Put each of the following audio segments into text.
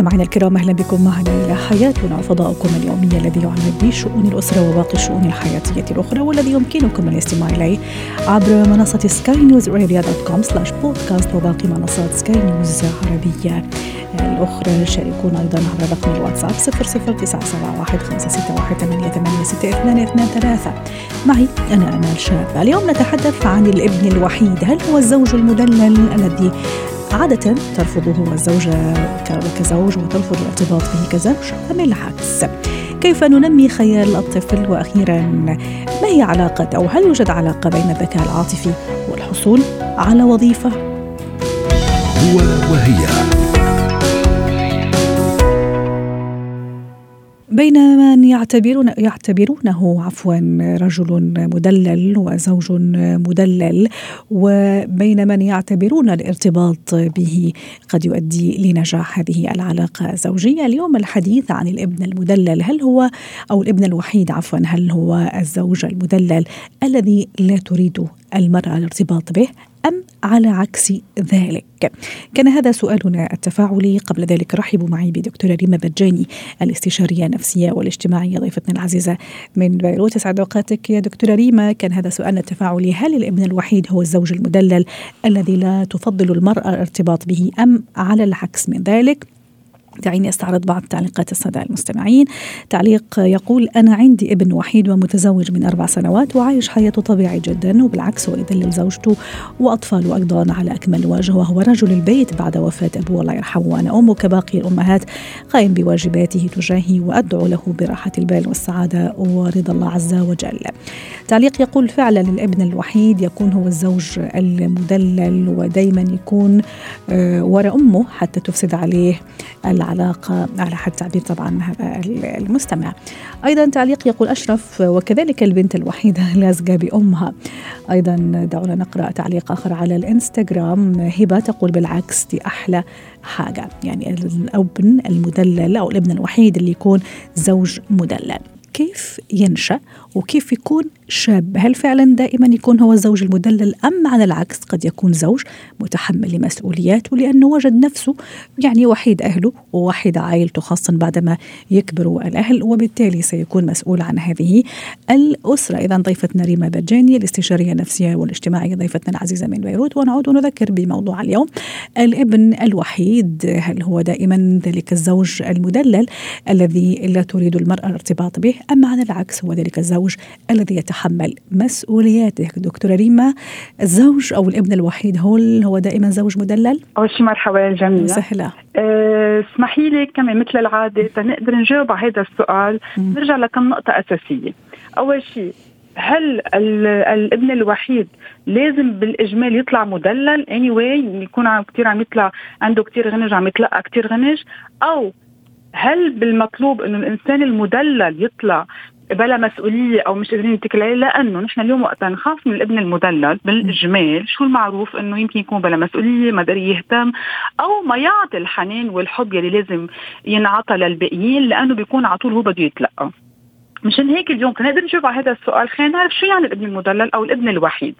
مستمعينا الكرام أهلا بكم. معنا إلى حياتنا فضاؤكم اليومي الذي يعنى بشؤون الأسرة وباقي الشؤون الحياتية الأخرى والذي يمكنكم الاستماع إليه عبر منصة سكاي نيوز dot com slash podcast وباقي منصات سكاي نيوز عربيه الأخرى. شاركونا أيضا عبر رقم الواتساب 00971 معي أنا أمال شاب. اليوم نتحدث عن الابن الوحيد. هل هو الزوج المدلل الذي عادة ترفضه الزوجة كزوج وترفض الارتباط به كزوج أم العكس؟ كيف ننمي خيال الطفل وأخيرا ما هي علاقة أو هل يوجد علاقة بين الذكاء العاطفي والحصول على وظيفة؟ هو وهي بين من يعتبرون يعتبرونه عفوا رجل مدلل وزوج مدلل وبين من يعتبرون الارتباط به قد يؤدي لنجاح هذه العلاقة الزوجية. اليوم الحديث عن الابن المدلل هل هو أو الابن الوحيد عفوا هل هو الزوج المدلل الذي لا تريد المراه الارتباط به أم على عكس ذلك؟ كان هذا سؤالنا التفاعلي قبل ذلك رحبوا معي بدكتورة ريما بجاني الاستشارية النفسية والاجتماعية ضيفتنا العزيزة من بيروت أسعد أوقاتك يا دكتورة ريما كان هذا سؤالنا التفاعلي هل الابن الوحيد هو الزوج المدلل الذي لا تفضل المرأة الارتباط به أم على العكس من ذلك؟ دعيني أستعرض بعض تعليقات السادة المستمعين. تعليق يقول أنا عندي ابن وحيد ومتزوج من أربع سنوات وعايش حياته طبيعي جدا وبالعكس هو يدلل زوجته وأطفاله أيضا على أكمل وجه وهو رجل البيت بعد وفاة أبوه الله يرحمه وأنا أمه كباقي الأمهات قائم بواجباته تجاهي وأدعو له براحة البال والسعادة ورضا الله عز وجل. تعليق يقول فعلا الابن الوحيد يكون هو الزوج المدلل ودايما يكون آه، وراء أمه حتى تفسد عليه العلاقة على حد تعبير طبعا هذا المستمع. أيضا تعليق يقول أشرف وكذلك البنت الوحيدة لازقة بأمها. أيضا دعونا نقرأ تعليق آخر على الإنستغرام. هبة تقول بالعكس دي أحلى حاجة. يعني الأبن المدلل أو الابن الوحيد اللي يكون زوج مدلل. كيف ينشأ وكيف يكون شاب. هل فعلا دائما يكون هو الزوج المدلل أم على العكس قد يكون زوج متحمل لمسؤولياته لأنه وجد نفسه يعني وحيد أهله ووحيد عائلته خاصة بعدما يكبروا الأهل وبالتالي سيكون مسؤول عن هذه الأسرة. إذا ضيفتنا ريما بجاني الاستشارية النفسية والاجتماعية ضيفتنا العزيزة من بيروت ونعود ونذكر بموضوع اليوم. الابن الوحيد هل هو دائما ذلك الزوج المدلل الذي لا تريد المرأة الارتباط به أم على العكس هو ذلك الزوج الذي يتحمل مسؤولياته. دكتورة ريما الزوج أو الابن الوحيد هل هو دائما زوج مدلل؟ أول شيء مرحبا جميلة. سهلة أه، اسمحي لي كمان مثل العادة تنقدر نجاوب على هذا السؤال. نرجع لكم نقطة أساسية. أول شيء هل الابن الوحيد لازم بالإجمال يطلع مدلل؟ اني anyway يكون عم كثير عم يطلع عنده كثير غنج عم يتلقى كثير غنج. أو هل بالمطلوب إنه الإنسان المدلل يطلع بلا مسؤولية أو مش قادرين نتكل عليه لأنه نحن اليوم وقت نخاف من الابن المدلل بالإجمال شو المعروف إنه يمكن يكون بلا مسؤولية ما قدر يهتم أو ما يعطي الحنان والحب يلي لازم ينعطى للباقيين لأنه بيكون على طول هو بده يتلقى. مشان هيك اليوم كنا نقدر نجاوب على هذا السؤال. خلينا نعرف شو يعني الابن المدلل أو الابن الوحيد؟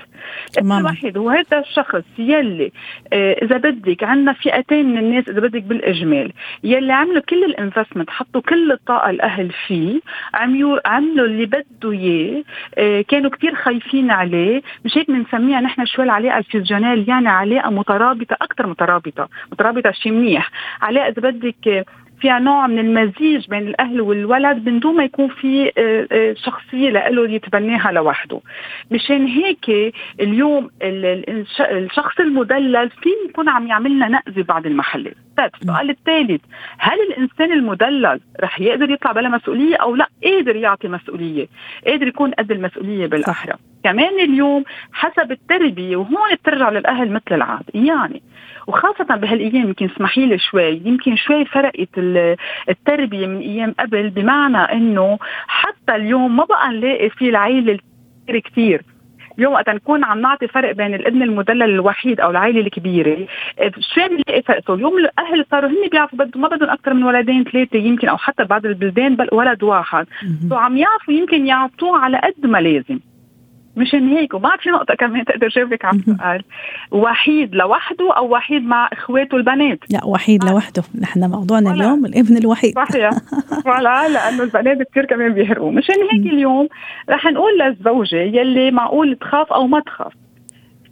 الابن الوحيد هو هذا الشخص يلي آه إذا بدك عندنا فئتين من الناس إذا بدك بالإجمال يلي عملوا كل ال investment حطوا كل الطاقة الأهل فيه عملوا عملوا اللي بده إياه آه كانوا كثير خايفين عليه. مش هيك بنسميها نحن شوي العلاقة ال fusionnelle يعني علاقة مترابطة أكثر مترابطة مترابطة شيء منيح. علاقة إذا بدك فيها نوع من المزيج بين الأهل والولد من دون ما يكون في آه، آه، شخصية له يتبناها لوحده. مشان هيك اليوم الشخص المدلل في يكون عم يعمل لنا نقزه بعض المحلات. طيب السؤال الثالث هل الإنسان المدلل رح يقدر يطلع بلا مسؤولية أو لأ؟ قادر يعطي مسؤولية قادر يكون قد المسؤولية بالاخره كمان اليوم حسب التربية وهون بترجع للأهل مثل العاد يعني وخاصة بهالأيام يمكن اسمحي لي شوي يمكن شوي فرقت التربية من أيام قبل بمعنى إنه حتى اليوم ما بقى نلاقي في العيلة كثير كثير اليوم وقت نكون عم نعطي فرق بين الابن المدلل الوحيد أو العائله الكبيرة. شو بنلاقي فرق؟ اليوم الأهل صاروا هن بيعرفوا بدهم ما بدهم أكثر من ولدين ثلاثة يمكن أو حتى بعض البلدان بل ولد واحد. so عم يعرفوا يمكن يعطوه على قد ما لازم. مشان هيك وبعد في نقطة كمان تقدر جاوبك على السؤال وحيد لوحده أو وحيد مع إخواته البنات؟ لا وحيد لوحده. نحن موضوعنا اليوم الابن الوحيد. صحيح. voilà لأنه البنات كثير كمان بيفرقوا مشان هيك اليوم رح نقول للزوجة يلي معقول تخاف أو ما تخاف.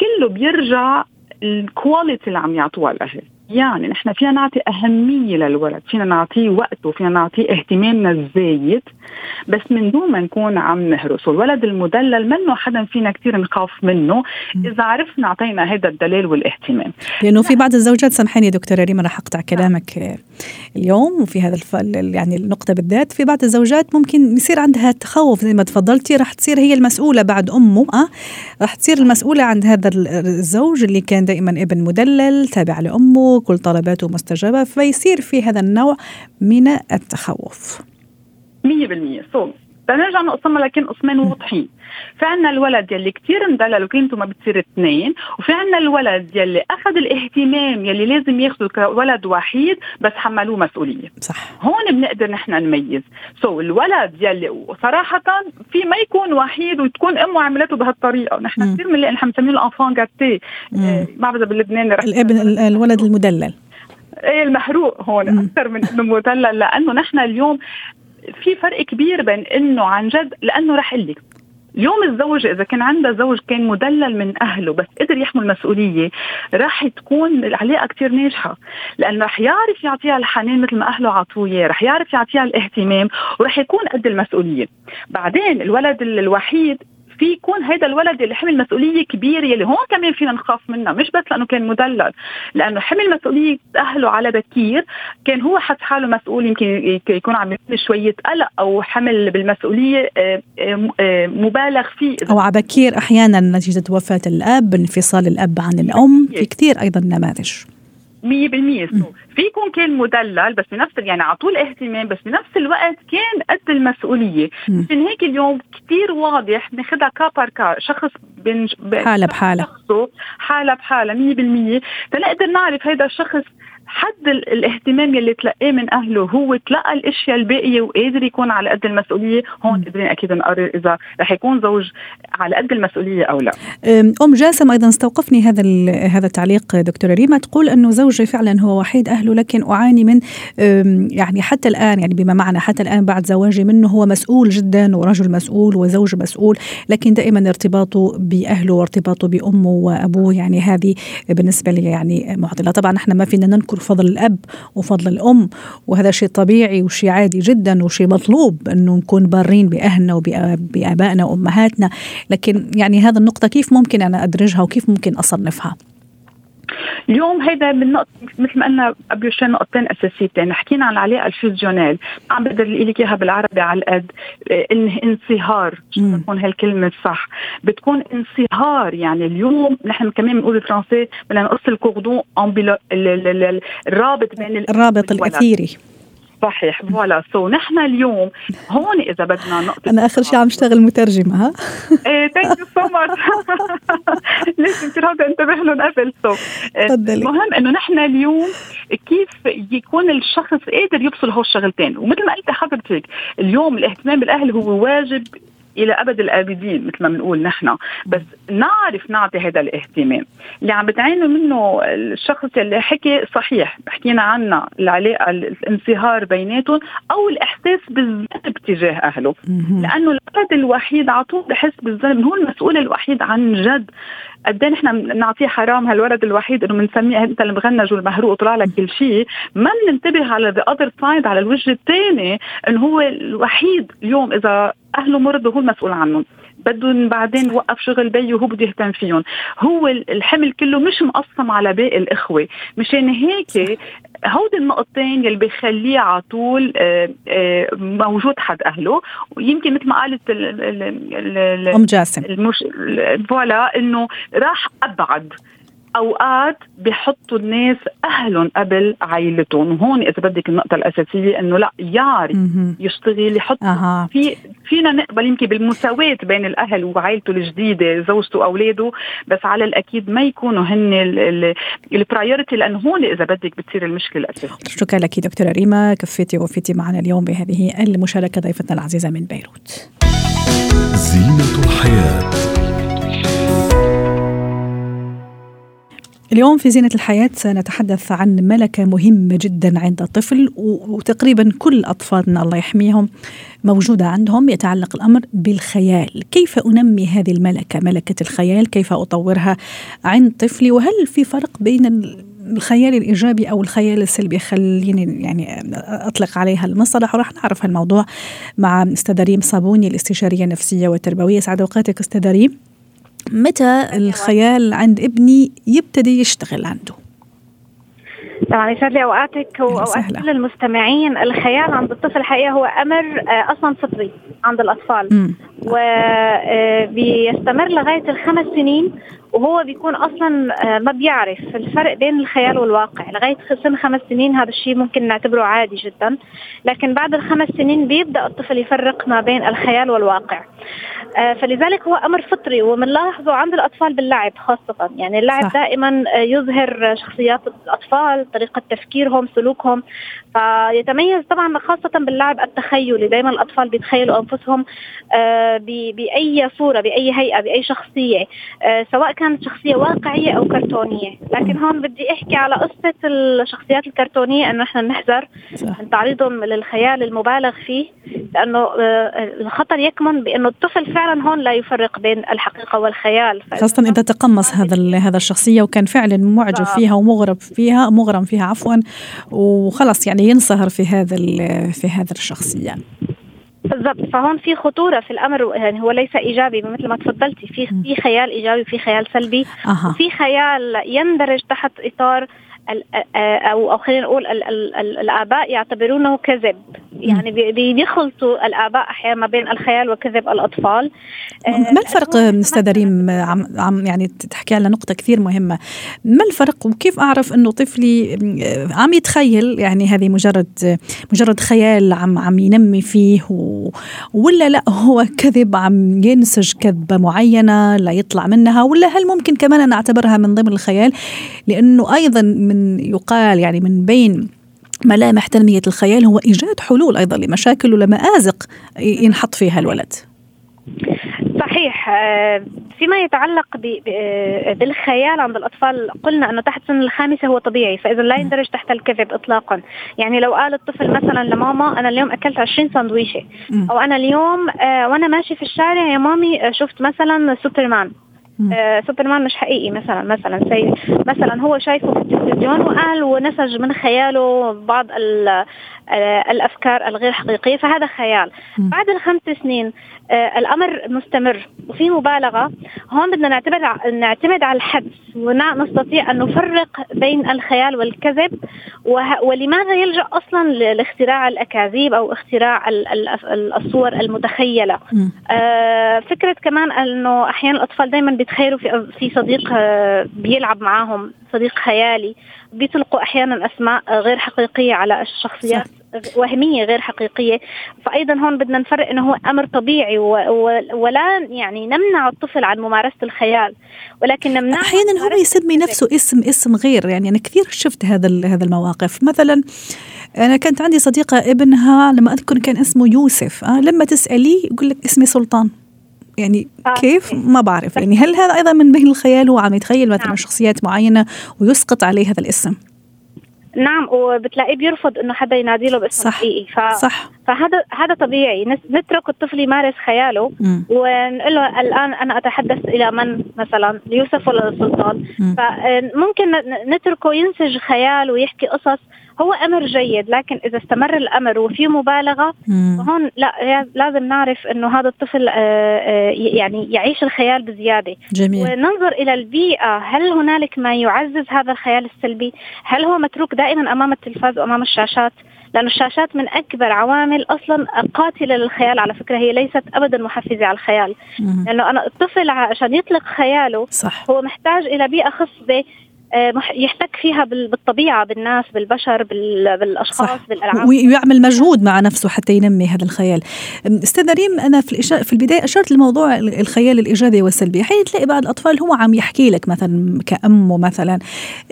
كله بيرجع الكواليتي اللي عم يعطوها الأهل يعني نحن فينا نعطي أهمية للولد فينا نعطيه وقته فينا نعطيه اهتمامنا الزايد بس من دون ما نكون عم نهرس والولد المدلل منه حدا فينا كثير نخاف منه إذا عرفنا أعطينا هذا الدلال والاهتمام. لأنه في بعض الزوجات سامحيني دكتورة ريما رح أقطع كلامك اليوم وفي هذا الف... يعني النقطة بالذات. في بعض الزوجات ممكن يصير عندها تخوف زي ما تفضلتي رح تصير هي المسؤولة بعد أمه أه؟ رح تصير المسؤولة عند هذا الزوج اللي كان دائما ابن مدلل تابع لأمه كل طلباته مستجابة فيصير في هذا النوع من التخوف. 100% صوم. بنرجع نقسمها لكن قسمين واضحين. في عنا الولد يلي كتير اندلل وكلمته ما بتصير اثنين وفي عنا الولد يلي أخذ الاهتمام يلي لازم ياخذه كولد وحيد بس حملوه مسؤولية. صح. هون بنقدر نحن نميز. so so الولد يلي وصراحه في ما يكون وحيد وتكون أمه عملته بهالطريقة. نحن كثير بنلاقي نحن بنسميه الأنفان جاتي آه، ما بعرف باللبناني الابن الولد المدلل. إيه المحروق هون أكثر من إنه مدلل. لأنه نحن اليوم في فرق كبير بين إنه عن جد لأنه رح لك اليوم الزوجة إذا كان عندها زوج كان مدلل من أهله بس قدر يحمل مسؤولية راح تكون العلاقة كتير ناجحة. لأنه رح يعرف يعطيها الحنان مثل ما أهله عطوه إياه رح يعرف يعطيها الاهتمام ورح يكون قد المسؤولية. بعدين الولد الوحيد في يكون هذا الولد اللي حمل مسؤولية كبيرة اللي هون كمان فينا نخاف منها مش بس لأنه كان مدلل. لأنه حمل مسؤولية أهله على بكير كان هو حس حاله مسؤول يمكن يكون عم يحمل شوية قلق أو حمل بالمسؤولية آه، آه، آه، مبالغ فيه. أو على بكير أحيانا نتيجة وفاة الأب انفصال الأب عن الأم في كثير أيضا نماذج. 100% في يكون كان مدلل بس بنفس يعني على طول اهتمام بس بنفس الوقت كان قد المسؤولية. عشان هيك اليوم كثير واضح بناخذها كابر كا شخص بين حالة بحالة. حالة بحالة 100% تنقدر نعرف هذا الشخص حد الاهتمام يلي تلقاه من أهله هو تلقى الأشياء الباقية وقادر يكون على قد المسؤولية هون قادرين أكيد نقرر إذا رح يكون زوج على قد المسؤولية أو لا. أم جاسم أيضا استوقفني هذا هذا التعليق دكتورة ريما. تقول أنه زوجي فعلا هو وحيد أهله لكن أعاني من يعني حتى الآن يعني بما معنى حتى الآن بعد زواجي منه هو مسؤول جدا ورجل مسؤول وزوج مسؤول لكن دائما ارتباطه بأهله وارتباطه بأمه وأبوه يعني هذه بالنسبة لي يعني معضلة. طبعا إحنا ما فينا ننكر فضل الأب وفضل الأم وهذا شيء طبيعي وشيء عادي جدا وشيء مطلوب أنه نكون بارين بأهلنا وبآبائنا وأمهاتنا. لكن يعني هذا النقطة كيف ممكن أنا أدرجها وكيف ممكن أصنفها؟ اليوم هيدا من نقطة مثل ما قلنا قبل شوي نقطتين أساسيتين. حكينا عن العلاقة ال fusionnelle عم بقدر لك إياها بالعربي على القد إن انصهار. تكون هالكلمة الصح؟ بتكون انصهار. يعني اليوم نحن كمان بنقول الفرنسي بدنا نقص ال cordon الرابط بين الرابط الأثيري. صحيح. voilà. so نحن اليوم هون إذا بدنا نقطة أنا آخر شيء عم اشتغل مترجمة ها؟ إيه thank you so much لازم كثير هذا انتبه لهم قبل؟ so المهم إنه نحن اليوم كيف يكون الشخص قادر يفصل هول الشغلتين. ومثل ما قلت حضرتك اليوم الاهتمام بالأهل هو واجب إلى أبد الآبدين مثل ما بنقول نحن. بس نعرف نعطي هذا الاهتمام. اللي عم بتعانوا منه الشخص اللي حكي صحيح حكينا عنها العلاقة الانصهار بيناتهم أو الإحساس بالذنب تجاه أهله. لأنه الولد الوحيد على طول بحس بالذنب هو المسؤول الوحيد عن جد. قد إيه نحن نعطيه حرام هالولد الوحيد إنه بنسميه انت المغنج والمهروق وطلع لك كل شيء. ما بننتبه على the other side على الوجه الثاني إنه هو الوحيد اليوم إذا اهله مرضوا هو المسؤول عنهم. بدهم بعدين وقف شغل بي وهو بده يهتم فيهم. هو الحمل كله مش مقسم على باقي الإخوة. مشان هيك هودي النقطتين يلي بيخليه على طول آه، آه، موجود حد أهله. ويمكن مثل ما قالت أم جاسم. المش... فوالا إنه راح أبعد. أوقات بحطوا الناس أهلهم قبل عائلتهم. وهون إذا بدك النقطة الأساسية إنه لا يار يشتغل يحط أه. في فينا نقبل يمكن بالمساواة بين الأهل وعائلته الجديدة زوجته وأولاده بس على الأكيد ما يكونوا هن البرايورتي لأنه هون إذا بدك بتصير المشكلة الاساسيه شكرا لك دكتورة ريما. كفيتي وفيتي معنا اليوم بهذه المشاركة ضيفتنا العزيزة من بيروت. زينة الحياة. اليوم في زينة الحياة سنتحدث عن ملكة مهمة جدا عند الطفل وتقريبا كل أطفالنا الله يحميهم موجودة عندهم يتعلق الأمر بالخيال. كيف أنمي هذه الملكة ملكة الخيال؟ كيف أطورها عند طفلي؟ وهل في فرق بين الخيال الإيجابي أو الخيال السلبي؟ خليني يعني أطلق عليها المصطلح وراح نعرف هالموضوع مع استاذه ريم صابوني الاستشارية النفسية والتربوية. سعد أوقاتك استاذه ريم. متى الخيال عند ابني يبتدي يشتغل عنده؟ طبعا يسعد لي أوقاتك واوقات كل المستمعين الخيال عند الطفل الحقيقة هو أمر آه، أصلا فطري عند الأطفال. وبيستمر آه، لغاية الخمس سنين وهو بيكون أصلا آه، ما بيعرف الفرق بين الخيال والواقع. لغاية سن خمس سنين هذا الشيء ممكن نعتبره عادي جدا. لكن بعد الخمس سنين بيبدأ الطفل يفرق ما بين الخيال والواقع. آه، فلذلك هو أمر فطري وبنلاحظه عند الأطفال باللعب خاصة. يعني اللعب صح. دائما آه، يظهر شخصيات الأطفال طريقة تفكيرهم سلوكهم. فيتميز طبعا خاصة باللعب التخيلي. دائما الأطفال بيتخيلوا أنفسهم بأي صورة بأي هيئة بأي شخصية سواء كانت شخصية واقعية أو كرتونية. لكن هون بدي أحكي على قصة الشخصيات الكرتونية إنه نحن نحذر من تعريضهم للخيال المبالغ فيه لأنه آه، الخطر يكمن بإنه الطفل فعلا هون لا يفرق بين الحقيقة والخيال. خاصة إذا تقمص هذا هذا الشخصية وكان فعلا معجب فيها ومغرب فيها مغرم فيها عفوا وخلص يعني ينصهر في هذا في هذا الشخصية. بالضبط. فهون في خطورة في الأمر يعني هو ليس إيجابي مثل ما تفضلتي. في في خيال إيجابي وفي خيال سلبي. أه. وفي خيال يندرج تحت إطار أو أو خلينا نقول ال ال ال الآباء يعتبرونه كذب. يعني بيخلطوا الآباء أحيانا ما بين الخيال وكذب الأطفال. ما الفرق استاذه ريم عم, عم يعني تحكي على نقطة كثير مهمة. ما الفرق وكيف أعرف إنه طفلي عم يتخيل؟ يعني هذه مجرد مجرد خيال عم عم ينمي فيه و ولا لا هو كذب عم ينسج كذبة معينة لا يطلع منها ولا هل ممكن كمان أنا أعتبرها من ضمن الخيال؟ لأنه أيضا من يقال يعني من بين ملامح تنمية الخيال هو إيجاد حلول أيضا لمشاكل ولمآزق ينحط فيها الولد. صحيح. آه، فيما يتعلق آه، بالخيال عند الأطفال قلنا أنه تحت سن الخامسة هو طبيعي فإذا لا يندرج تحت الكذب اطلاقا. يعني لو قال الطفل مثلا لماما أنا اليوم أكلت 20 سندويشه أو أنا اليوم آه، وأنا ماشي في الشارع يا مامي شفت مثلا سوبرمان آه سوبرمان مش حقيقي مثلا مثلا سي مثلا هو شايفه في التلفزيون وقال ونسج من خياله بعض الأفكار الغير حقيقية فهذا خيال. بعد الخمس سنين آه الأمر مستمر. وفي مبالغة. هون بدنا نعتمد نعتمد على الحدس ونستطيع أن نفرق بين الخيال والكذب. ولماذا يلجأ أصلا لاختراع الأكاذيب أو اختراع الصور المتخيلة؟ آه فكرة كمان أنه أحيانا الأطفال دائما بيتخيلوا في في صديق آه بيلعب معاهم صديق خيالي بيطلقوا أحيانا أسماء غير حقيقية على الشخصيات. وهمية غير حقيقية. فايضا هون بدنا نفرق إنه هو أمر طبيعي ولا يعني نمنع الطفل عن ممارسة الخيال. ولكن نمنع أحيانا هو يسمي نفسه اسم اسم غير. يعني أنا كثير شفت هذا هذا المواقف. مثلا أنا كانت عندي صديقة ابنها لما أذكر كان اسمه يوسف. أه لما تسأليه يقول لك اسمي سلطان. يعني آه. كيف؟ ما بعرف. يعني هل هذا أيضا من بين الخيال؟ هو عم يتخيل مثلا نعم. شخصيات معينة ويسقط عليه هذا الاسم. نعم وبتلاقيه بيرفض إنه حدا ينادي له باسم حقيقي ف... صح. فهذا هذا طبيعي. نترك الطفل يمارس خياله م. ونقول له الآن أنا أتحدث إلى من؟ مثلا ليوسف ولا السلطان. فممكن نتركه ينسج خيال ويحكي قصص هو أمر جيد لكن إذا استمر الأمر وفي مبالغة فهون لا لازم نعرف إنه هذا الطفل يعني يعيش الخيال بزيادة. جميل. وننظر إلى البيئة هل هنالك ما يعزز هذا الخيال السلبي؟ هل هو متروك دائما أمام التلفاز وأمام الشاشات؟ لأن الشاشات من أكبر عوامل أصلا قاتلة للخيال على فكرة هي ليست أبدا محفزة على الخيال. لأنه أنا الطفل عشان يطلق خياله صح. هو محتاج إلى بيئة خصبة آه، يحتك فيها بالطبيعة بالناس بالبشر بالأشخاص صح. بالألعاب. ويعمل مجهود مع نفسه حتى ينمي هذا الخيال. أستاذ ريم أنا في الإشا... في البداية أشرت لموضوع الخيال الإيجابي والسلبي. أحيانا تلاقي بعض الأطفال هو عم يحكي لك مثلا كامه مثلا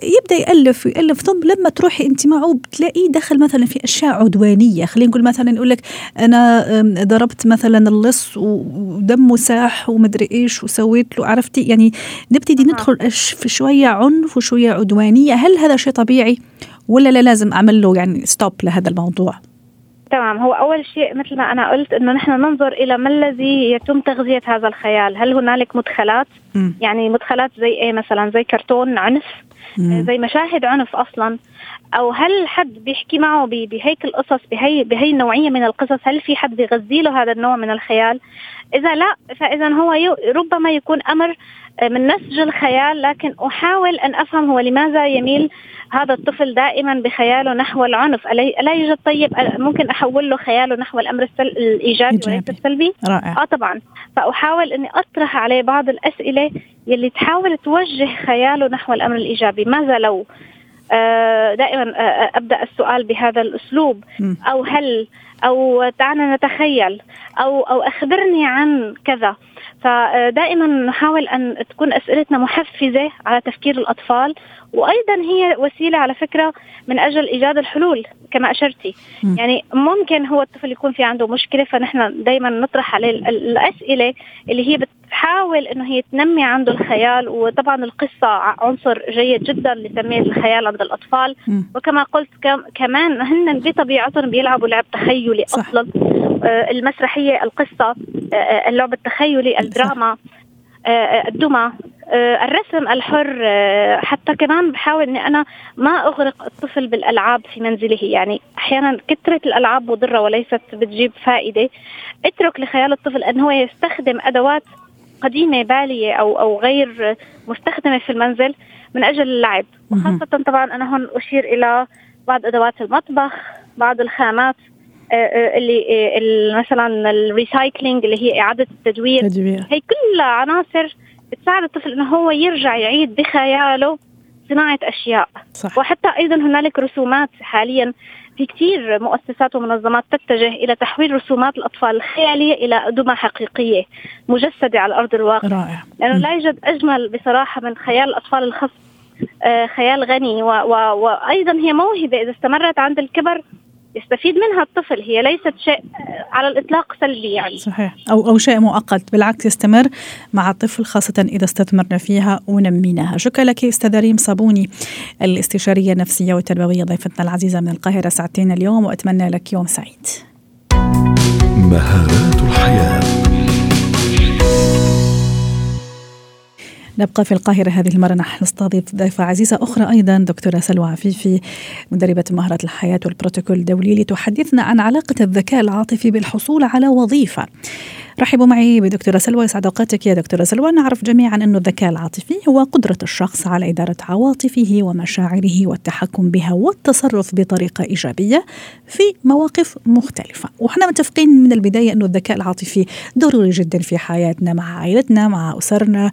يبدأ يألف ويالف ثم لما تروحي أنت معه بتلاقيه دخل مثلا في أشياء عدوانية. خلينا نقول مثلا يقول لك أنا ضربت مثلا اللص ودمه ساح ومدري إيش وسويت له عرفتي؟ يعني نبتدي ندخل في شوية عنف شوية عدوانية. هل هذا شيء طبيعي ولا لا لازم اعمل له يعني ستوب لهذا الموضوع؟ تمام. هو أول شيء مثل ما أنا قلت إنه نحن ننظر إلى ما الذي يتم تغذية هذا الخيال. هل هنالك مدخلات؟ م. يعني مدخلات زي إيه مثلا؟ زي كرتون عنف م. زي مشاهد عنف أصلا. أو هل حد بيحكي معه بهيك القصص بهي بهي النوعية من القصص؟ هل في حد بيغذي له هذا النوع من الخيال؟ إذا لا فإذا هو ربما يكون أمر من نسج الخيال لكن أحاول أن أفهم هو لماذا يميل هذا الطفل دائما بخياله نحو العنف. ألا يوجد طيب؟ ممكن أحول له خياله نحو الأمر السل... الإيجابي وليس السلبي؟ رائع. آه طبعا. فأحاول أني أطرح عليه بعض الأسئلة يلي تحاول توجه خياله نحو الأمر الإيجابي. ماذا لو؟ آه دائما آه, آه، أبدأ السؤال بهذا الأسلوب. أو هل؟ أو دعنا نتخيل. أو أو أخبرني عن كذا. فدائما نحاول أن تكون أسئلتنا محفزة على تفكير الأطفال. وأيضا هي وسيلة على فكرة من أجل إيجاد الحلول كما اشرتي م. يعني ممكن هو الطفل يكون في عنده مشكلة فنحن دائما نطرح عليه الأسئلة اللي هي بتحاول إنه هي تنمي عنده الخيال وطبعا القصة عنصر جيد جدا لتنمية الخيال عند الأطفال. م. وكما قلت كمان هن بطبيعتهم بيلعبوا لعب تخيلي صح. أصلا. آه، المسرحية القصة آه، آه، اللعب التخيلي الدراما الدمى الرسم الحر حتى كمان بحاول إني أنا ما أغرق الطفل بالألعاب في منزله. يعني أحيانا كثرة الألعاب مضرة وليست بتجيب فائدة. اترك لخيال الطفل أن هو يستخدم أدوات قديمة بالية أو أو غير مستخدمة في المنزل من أجل اللعب وخاصة طبعا أنا هون أشير إلى بعض أدوات المطبخ بعض الخامات آه، آه، اللي آه، مثلا الريسايكلينج اللي هي إعادة التدوير تدوير. هي كلها عناصر بتساعد الطفل إنه هو يرجع يعيد بخياله صناعة أشياء صح. وحتى أيضا هنالك رسومات حاليا في كثير مؤسسات ومنظمات تتجه إلى تحويل رسومات الأطفال الخيالية إلى دمى حقيقية مجسدة على أرض الواقع. رائع. لأنه لا يوجد أجمل بصراحة من خيال الأطفال الخاص خيال غني و و وأيضا هي موهبة إذا استمرت عند الكبر يستفيد منها الطفل. هي ليست شيء على الإطلاق سلبي يعني. صحيح. أو أو شيء مؤقت. بالعكس يستمر مع الطفل خاصة إذا استثمرنا فيها ونميناها. شكرا لك أستاذة ريم صابوني الاستشارية النفسية والتربويه ضيفتنا العزيزة من القاهرة. ساعتين اليوم وأتمنى لك يوم سعيد. مهارات الحياة. نبقى في القاهرة هذه المرة. نحن نستضيف ضيفة عزيزة أخرى أيضا دكتورة سلوى عفيفي مدربة مهارات الحياة والبروتوكول الدولي لتحدثنا عن علاقة الذكاء العاطفي بالحصول على وظيفة. رحبوا معي بدكتورة سلوى يسعد أوقاتك يا دكتورة سلوى. نعرف جميعا أن الذكاء العاطفي هو قدرة الشخص على إدارة عواطفه ومشاعره والتحكم بها والتصرف بطريقة إيجابية في مواقف مختلفة. وإحنا متفقين من البداية أن الذكاء العاطفي ضروري جدا في حياتنا مع عائلتنا مع أسرنا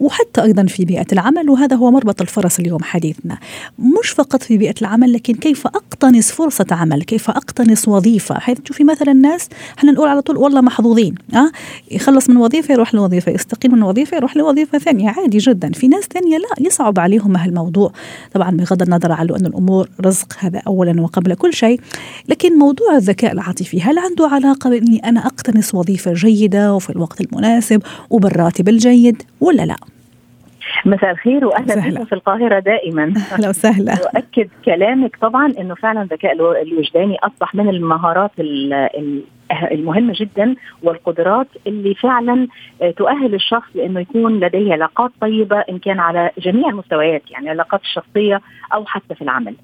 وحتى أيضا في بيئة العمل وهذا هو مربط الفرس اليوم حديثنا. مش فقط في بيئة العمل لكن كيف أقتنص فرصة عمل؟ كيف أقتنص وظيفة؟ حيث تشوفي مثلا الناس إحنا نقول على طول والله محظوظين أه؟ يخلص من وظيفة يروح لوظيفة يستقيل من وظيفة يروح لوظيفة ثانية. عادي جدا. في ناس ثانية لا يصعب عليهم هالموضوع طبعا بغض النظر عن أن الأمور رزق هذا اولا وقبل كل شيء. لكن موضوع الذكاء العاطفي هل عنده علاقة بإني أنا أقتنص وظيفة جيدة وفي الوقت المناسب وبالراتب الجيد ولا لا؟ مساء الخير واهلا بكم في القاهرة دائما. أهلا وسهلا. واكد كلامك. طبعا إنه فعلا الذكاء الوجداني أصبح من المهارات المهمة جدا والقدرات اللي فعلا تؤهل الشخص لأنه يكون لديه علاقات طيبة إن كان على جميع المستويات يعني العلاقات الشخصية أو حتى في العمل.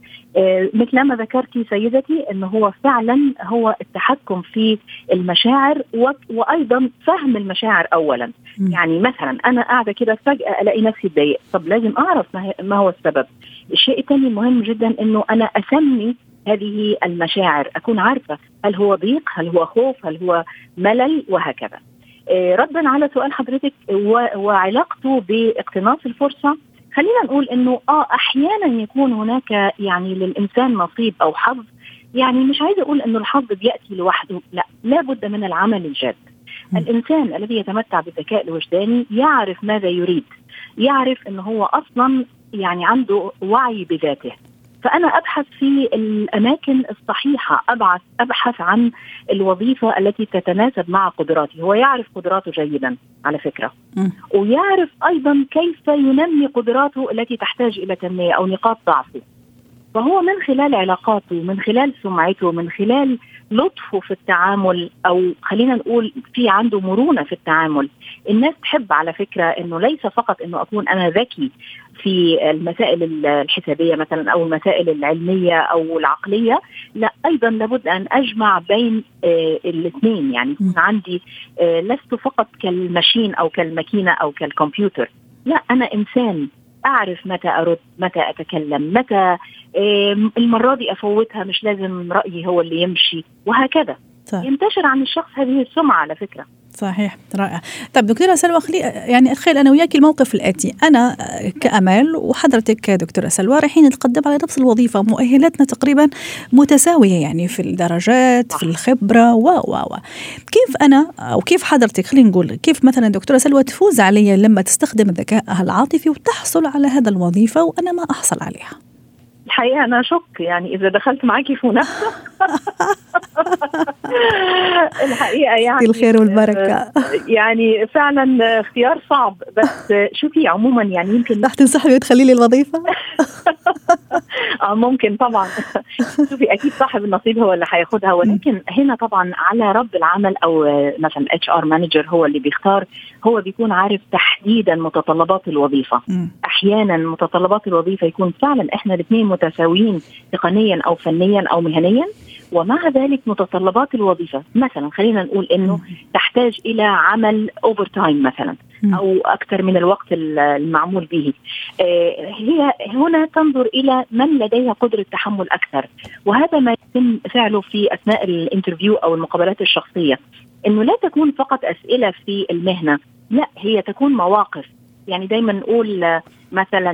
مثل ما ذكرتي سيدتي إنه هو فعلا هو التحكم في المشاعر وأيضا فهم المشاعر اولا. يعني مثلا أنا قاعدة كده فجأة ألاقي نفسي اتضايق طب لازم أعرف ما هو السبب. الشيء الثاني المهم جدا إنه أنا أسمي هذه المشاعر. أكون عارفة هل هو ضيق هل هو خوف هل هو ملل وهكذا. آه، ردا على سؤال حضرتك وعلاقته باقتناص الفرصة. خلينا نقول إنه آه أحيانا يكون هناك يعني للإنسان نصيب أو حظ. يعني مش عايزة أقول إنه الحظ بيأتي لوحده لا لابد من العمل الجاد. الإنسان الذي يتمتع بالذكاء الوجداني يعرف ماذا يريد يعرف انه هو أصلا يعني عنده وعي بذاته. فأنا أبحث في الأماكن الصحيحة ابحث أبحث عن الوظيفة التي تتناسب مع قدراتي هو يعرف قدراته جيدا على فكرة. ويعرف أيضا كيف ينمي قدراته التي تحتاج إلى تنمية أو نقاط ضعفه. فهو من خلال علاقاته من خلال سمعته من خلال لطفه في التعامل أو خلينا نقول في عنده مرونة في التعامل. الناس تحب على فكرة إنه ليس فقط إنه أكون أنا ذكي في المسائل الحسابية مثلا أو المسائل العلمية أو العقلية لا أيضا لابد أن أجمع بين آه الاثنين. يعني يكون عندي آه لست فقط كالماشين أو كالماكينة أو كالكمبيوتر. لا أنا إنسان. أعرف متى أرد متى أتكلم متى المرة دي أفوتها مش لازم رأيي هو اللي يمشي وهكذا صح. ينتشر عن الشخص هذه السمعة على فكرة صحيح رائع. طيب دكتورة سلوى خلي يعني أتخيل أنا وياك الموقف الآتي. أنا كأمل وحضرتك دكتورة سلوى رايحين نتقدم على نفس الوظيفة مؤهلاتنا تقريبا متساوية يعني في الدرجات في الخبرة و و و. كيف أنا أو كيف حضرتك خلينا نقول كيف مثلا دكتورة سلوى تفوز علي لما تستخدم الذكاء العاطفي وتحصل على هذا الوظيفة وأنا ما أحصل عليها؟ الحقيقة أنا شك يعني إذا دخلت معاكي في منافسة. الحقيقة يعني الخير والبركة. يعني فعلا اختيار صعب بس شوفي عموما يعني يمكن رح تنسحبي وتخلي لي الوظيفة؟ آه ممكن طبعا. شوفي أكيد صاحب النصيب هو اللي هياخدها ولكن هنا طبعا على رب العمل أو مثلا HR manager هو اللي بيختار هو بيكون عارف تحديدا متطلبات الوظيفة. أحيانا متطلبات الوظيفة يكون فعلا إحنا الاثنين متساويين تقنيا أو فنيا أو مهنيا ومع ذلك متطلبات الوظيفة مثلا خلينا نقول إنه تحتاج إلى عمل overtime مثلا أو أكثر من الوقت المعمول به. آه، هي هنا تنظر إلى من لديه قدرة تحمل أكثر وهذا ما يتم فعله في أثناء ال interview أو المقابلات الشخصية. إنه لا تكون فقط أسئلة في المهنة لا هي تكون مواقف. يعني دايما نقول مثلا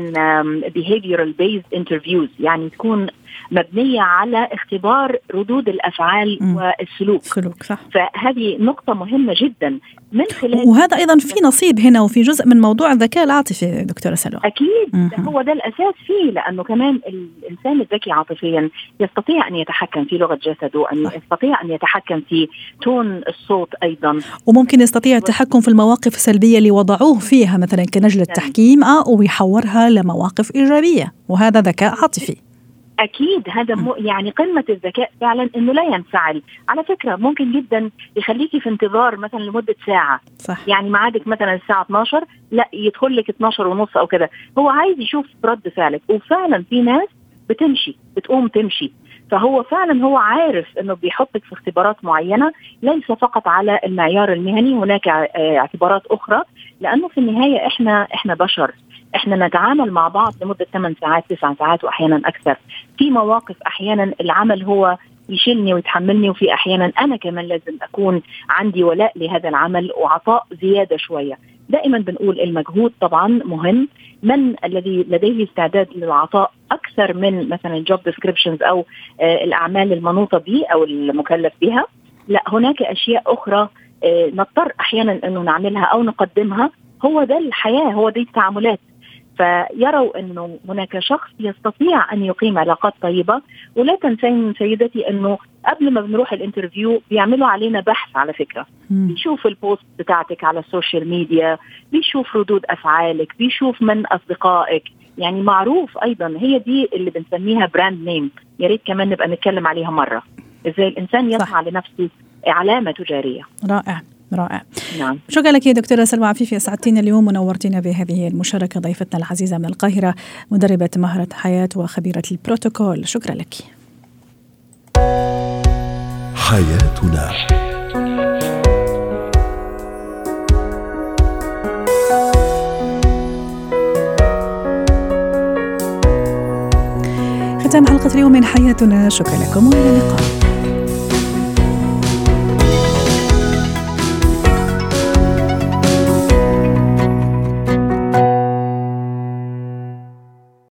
behavioral based interviews يعني تكون مبنية على اختبار ردود الأفعال م. والسلوك. سلوك صح. فهذه نقطة مهمة جدا. من خلال وهذا أيضا في نصيب هنا وفي جزء من موضوع الذكاء العاطفي دكتورة سلوى. أكيد. ده هو ده الأساس فيه لأنه كمان الإنسان الذكي عاطفيا يستطيع أن يتحكم في لغة جسده صح. يستطيع أن يتحكم في تون الصوت أيضا. وممكن يستطيع التحكم في المواقف السلبية اللي وضعوه فيها مثلا كنجلة تحكيم آه ويحورها لمواقف إيجابية وهذا ذكاء عاطفي. أكيد هذا م... يعني قمة الذكاء فعلا إنه لا ينفعل. على فكرة ممكن جدا يخليكي في انتظار مثلا لمدة ساعة. صح. يعني ميعادك مثلا الساعة 12 لا يدخل لك 12 ونص أو كده هو عايز يشوف رد فعلك وفعلا في ناس بتمشي بتقوم تمشي. فهو فعلا هو عارف إنه بيحطك في اختبارات معينة ليس فقط على المعيار المهني هناك اعتبارات أخرى لأنه في النهاية إحنا إحنا بشر. إحنا نتعامل مع بعض لمدة 8 ساعات 9 ساعات وأحيانا أكثر. في مواقف أحيانا العمل هو يشيلني ويتحملني وفي أحيانا أنا كمان لازم أكون عندي ولاء لهذا العمل وعطاء زيادة شوية. دائما بنقول المجهود طبعا مهم. من الذي لديه استعداد للعطاء أكثر من مثلا الجوب ديسكريبشنز أو آه الأعمال المنوطة به أو المكلف بها لا هناك أشياء أخرى آه نضطر أحيانا أنه نعملها أو نقدمها. هو ده الحياة هو دي التعاملات. فيروا انه هناك شخص يستطيع أن يقيم علاقات طيبة. ولا تنسين سيدتي انه قبل ما بنروح ال interview بيعملوا علينا بحث على فكرة. بيشوف ال posts بتاعتك على ال social media بيشوف ردود أفعالك بيشوف من أصدقائك. يعني معروف أيضا هي دي اللي بنسميها brand name يا ريت كمان نبقى نتكلم عليها مرة. إزاي الإنسان يسعى لنفسه علامه تجارية. رائع. رائع. نعم. شكرا لك يا دكتورة سلوى عفيفي أسعدتينا اليوم ونورتينا بهذه المشاركة ضيفتنا العزيزة من القاهرة مدربة مهارات حياة وخبيرة البروتوكول. شكرا لك. حياتنا. ختام حلقة اليوم من حياتنا. شكرا لكم وإلى اللقاء.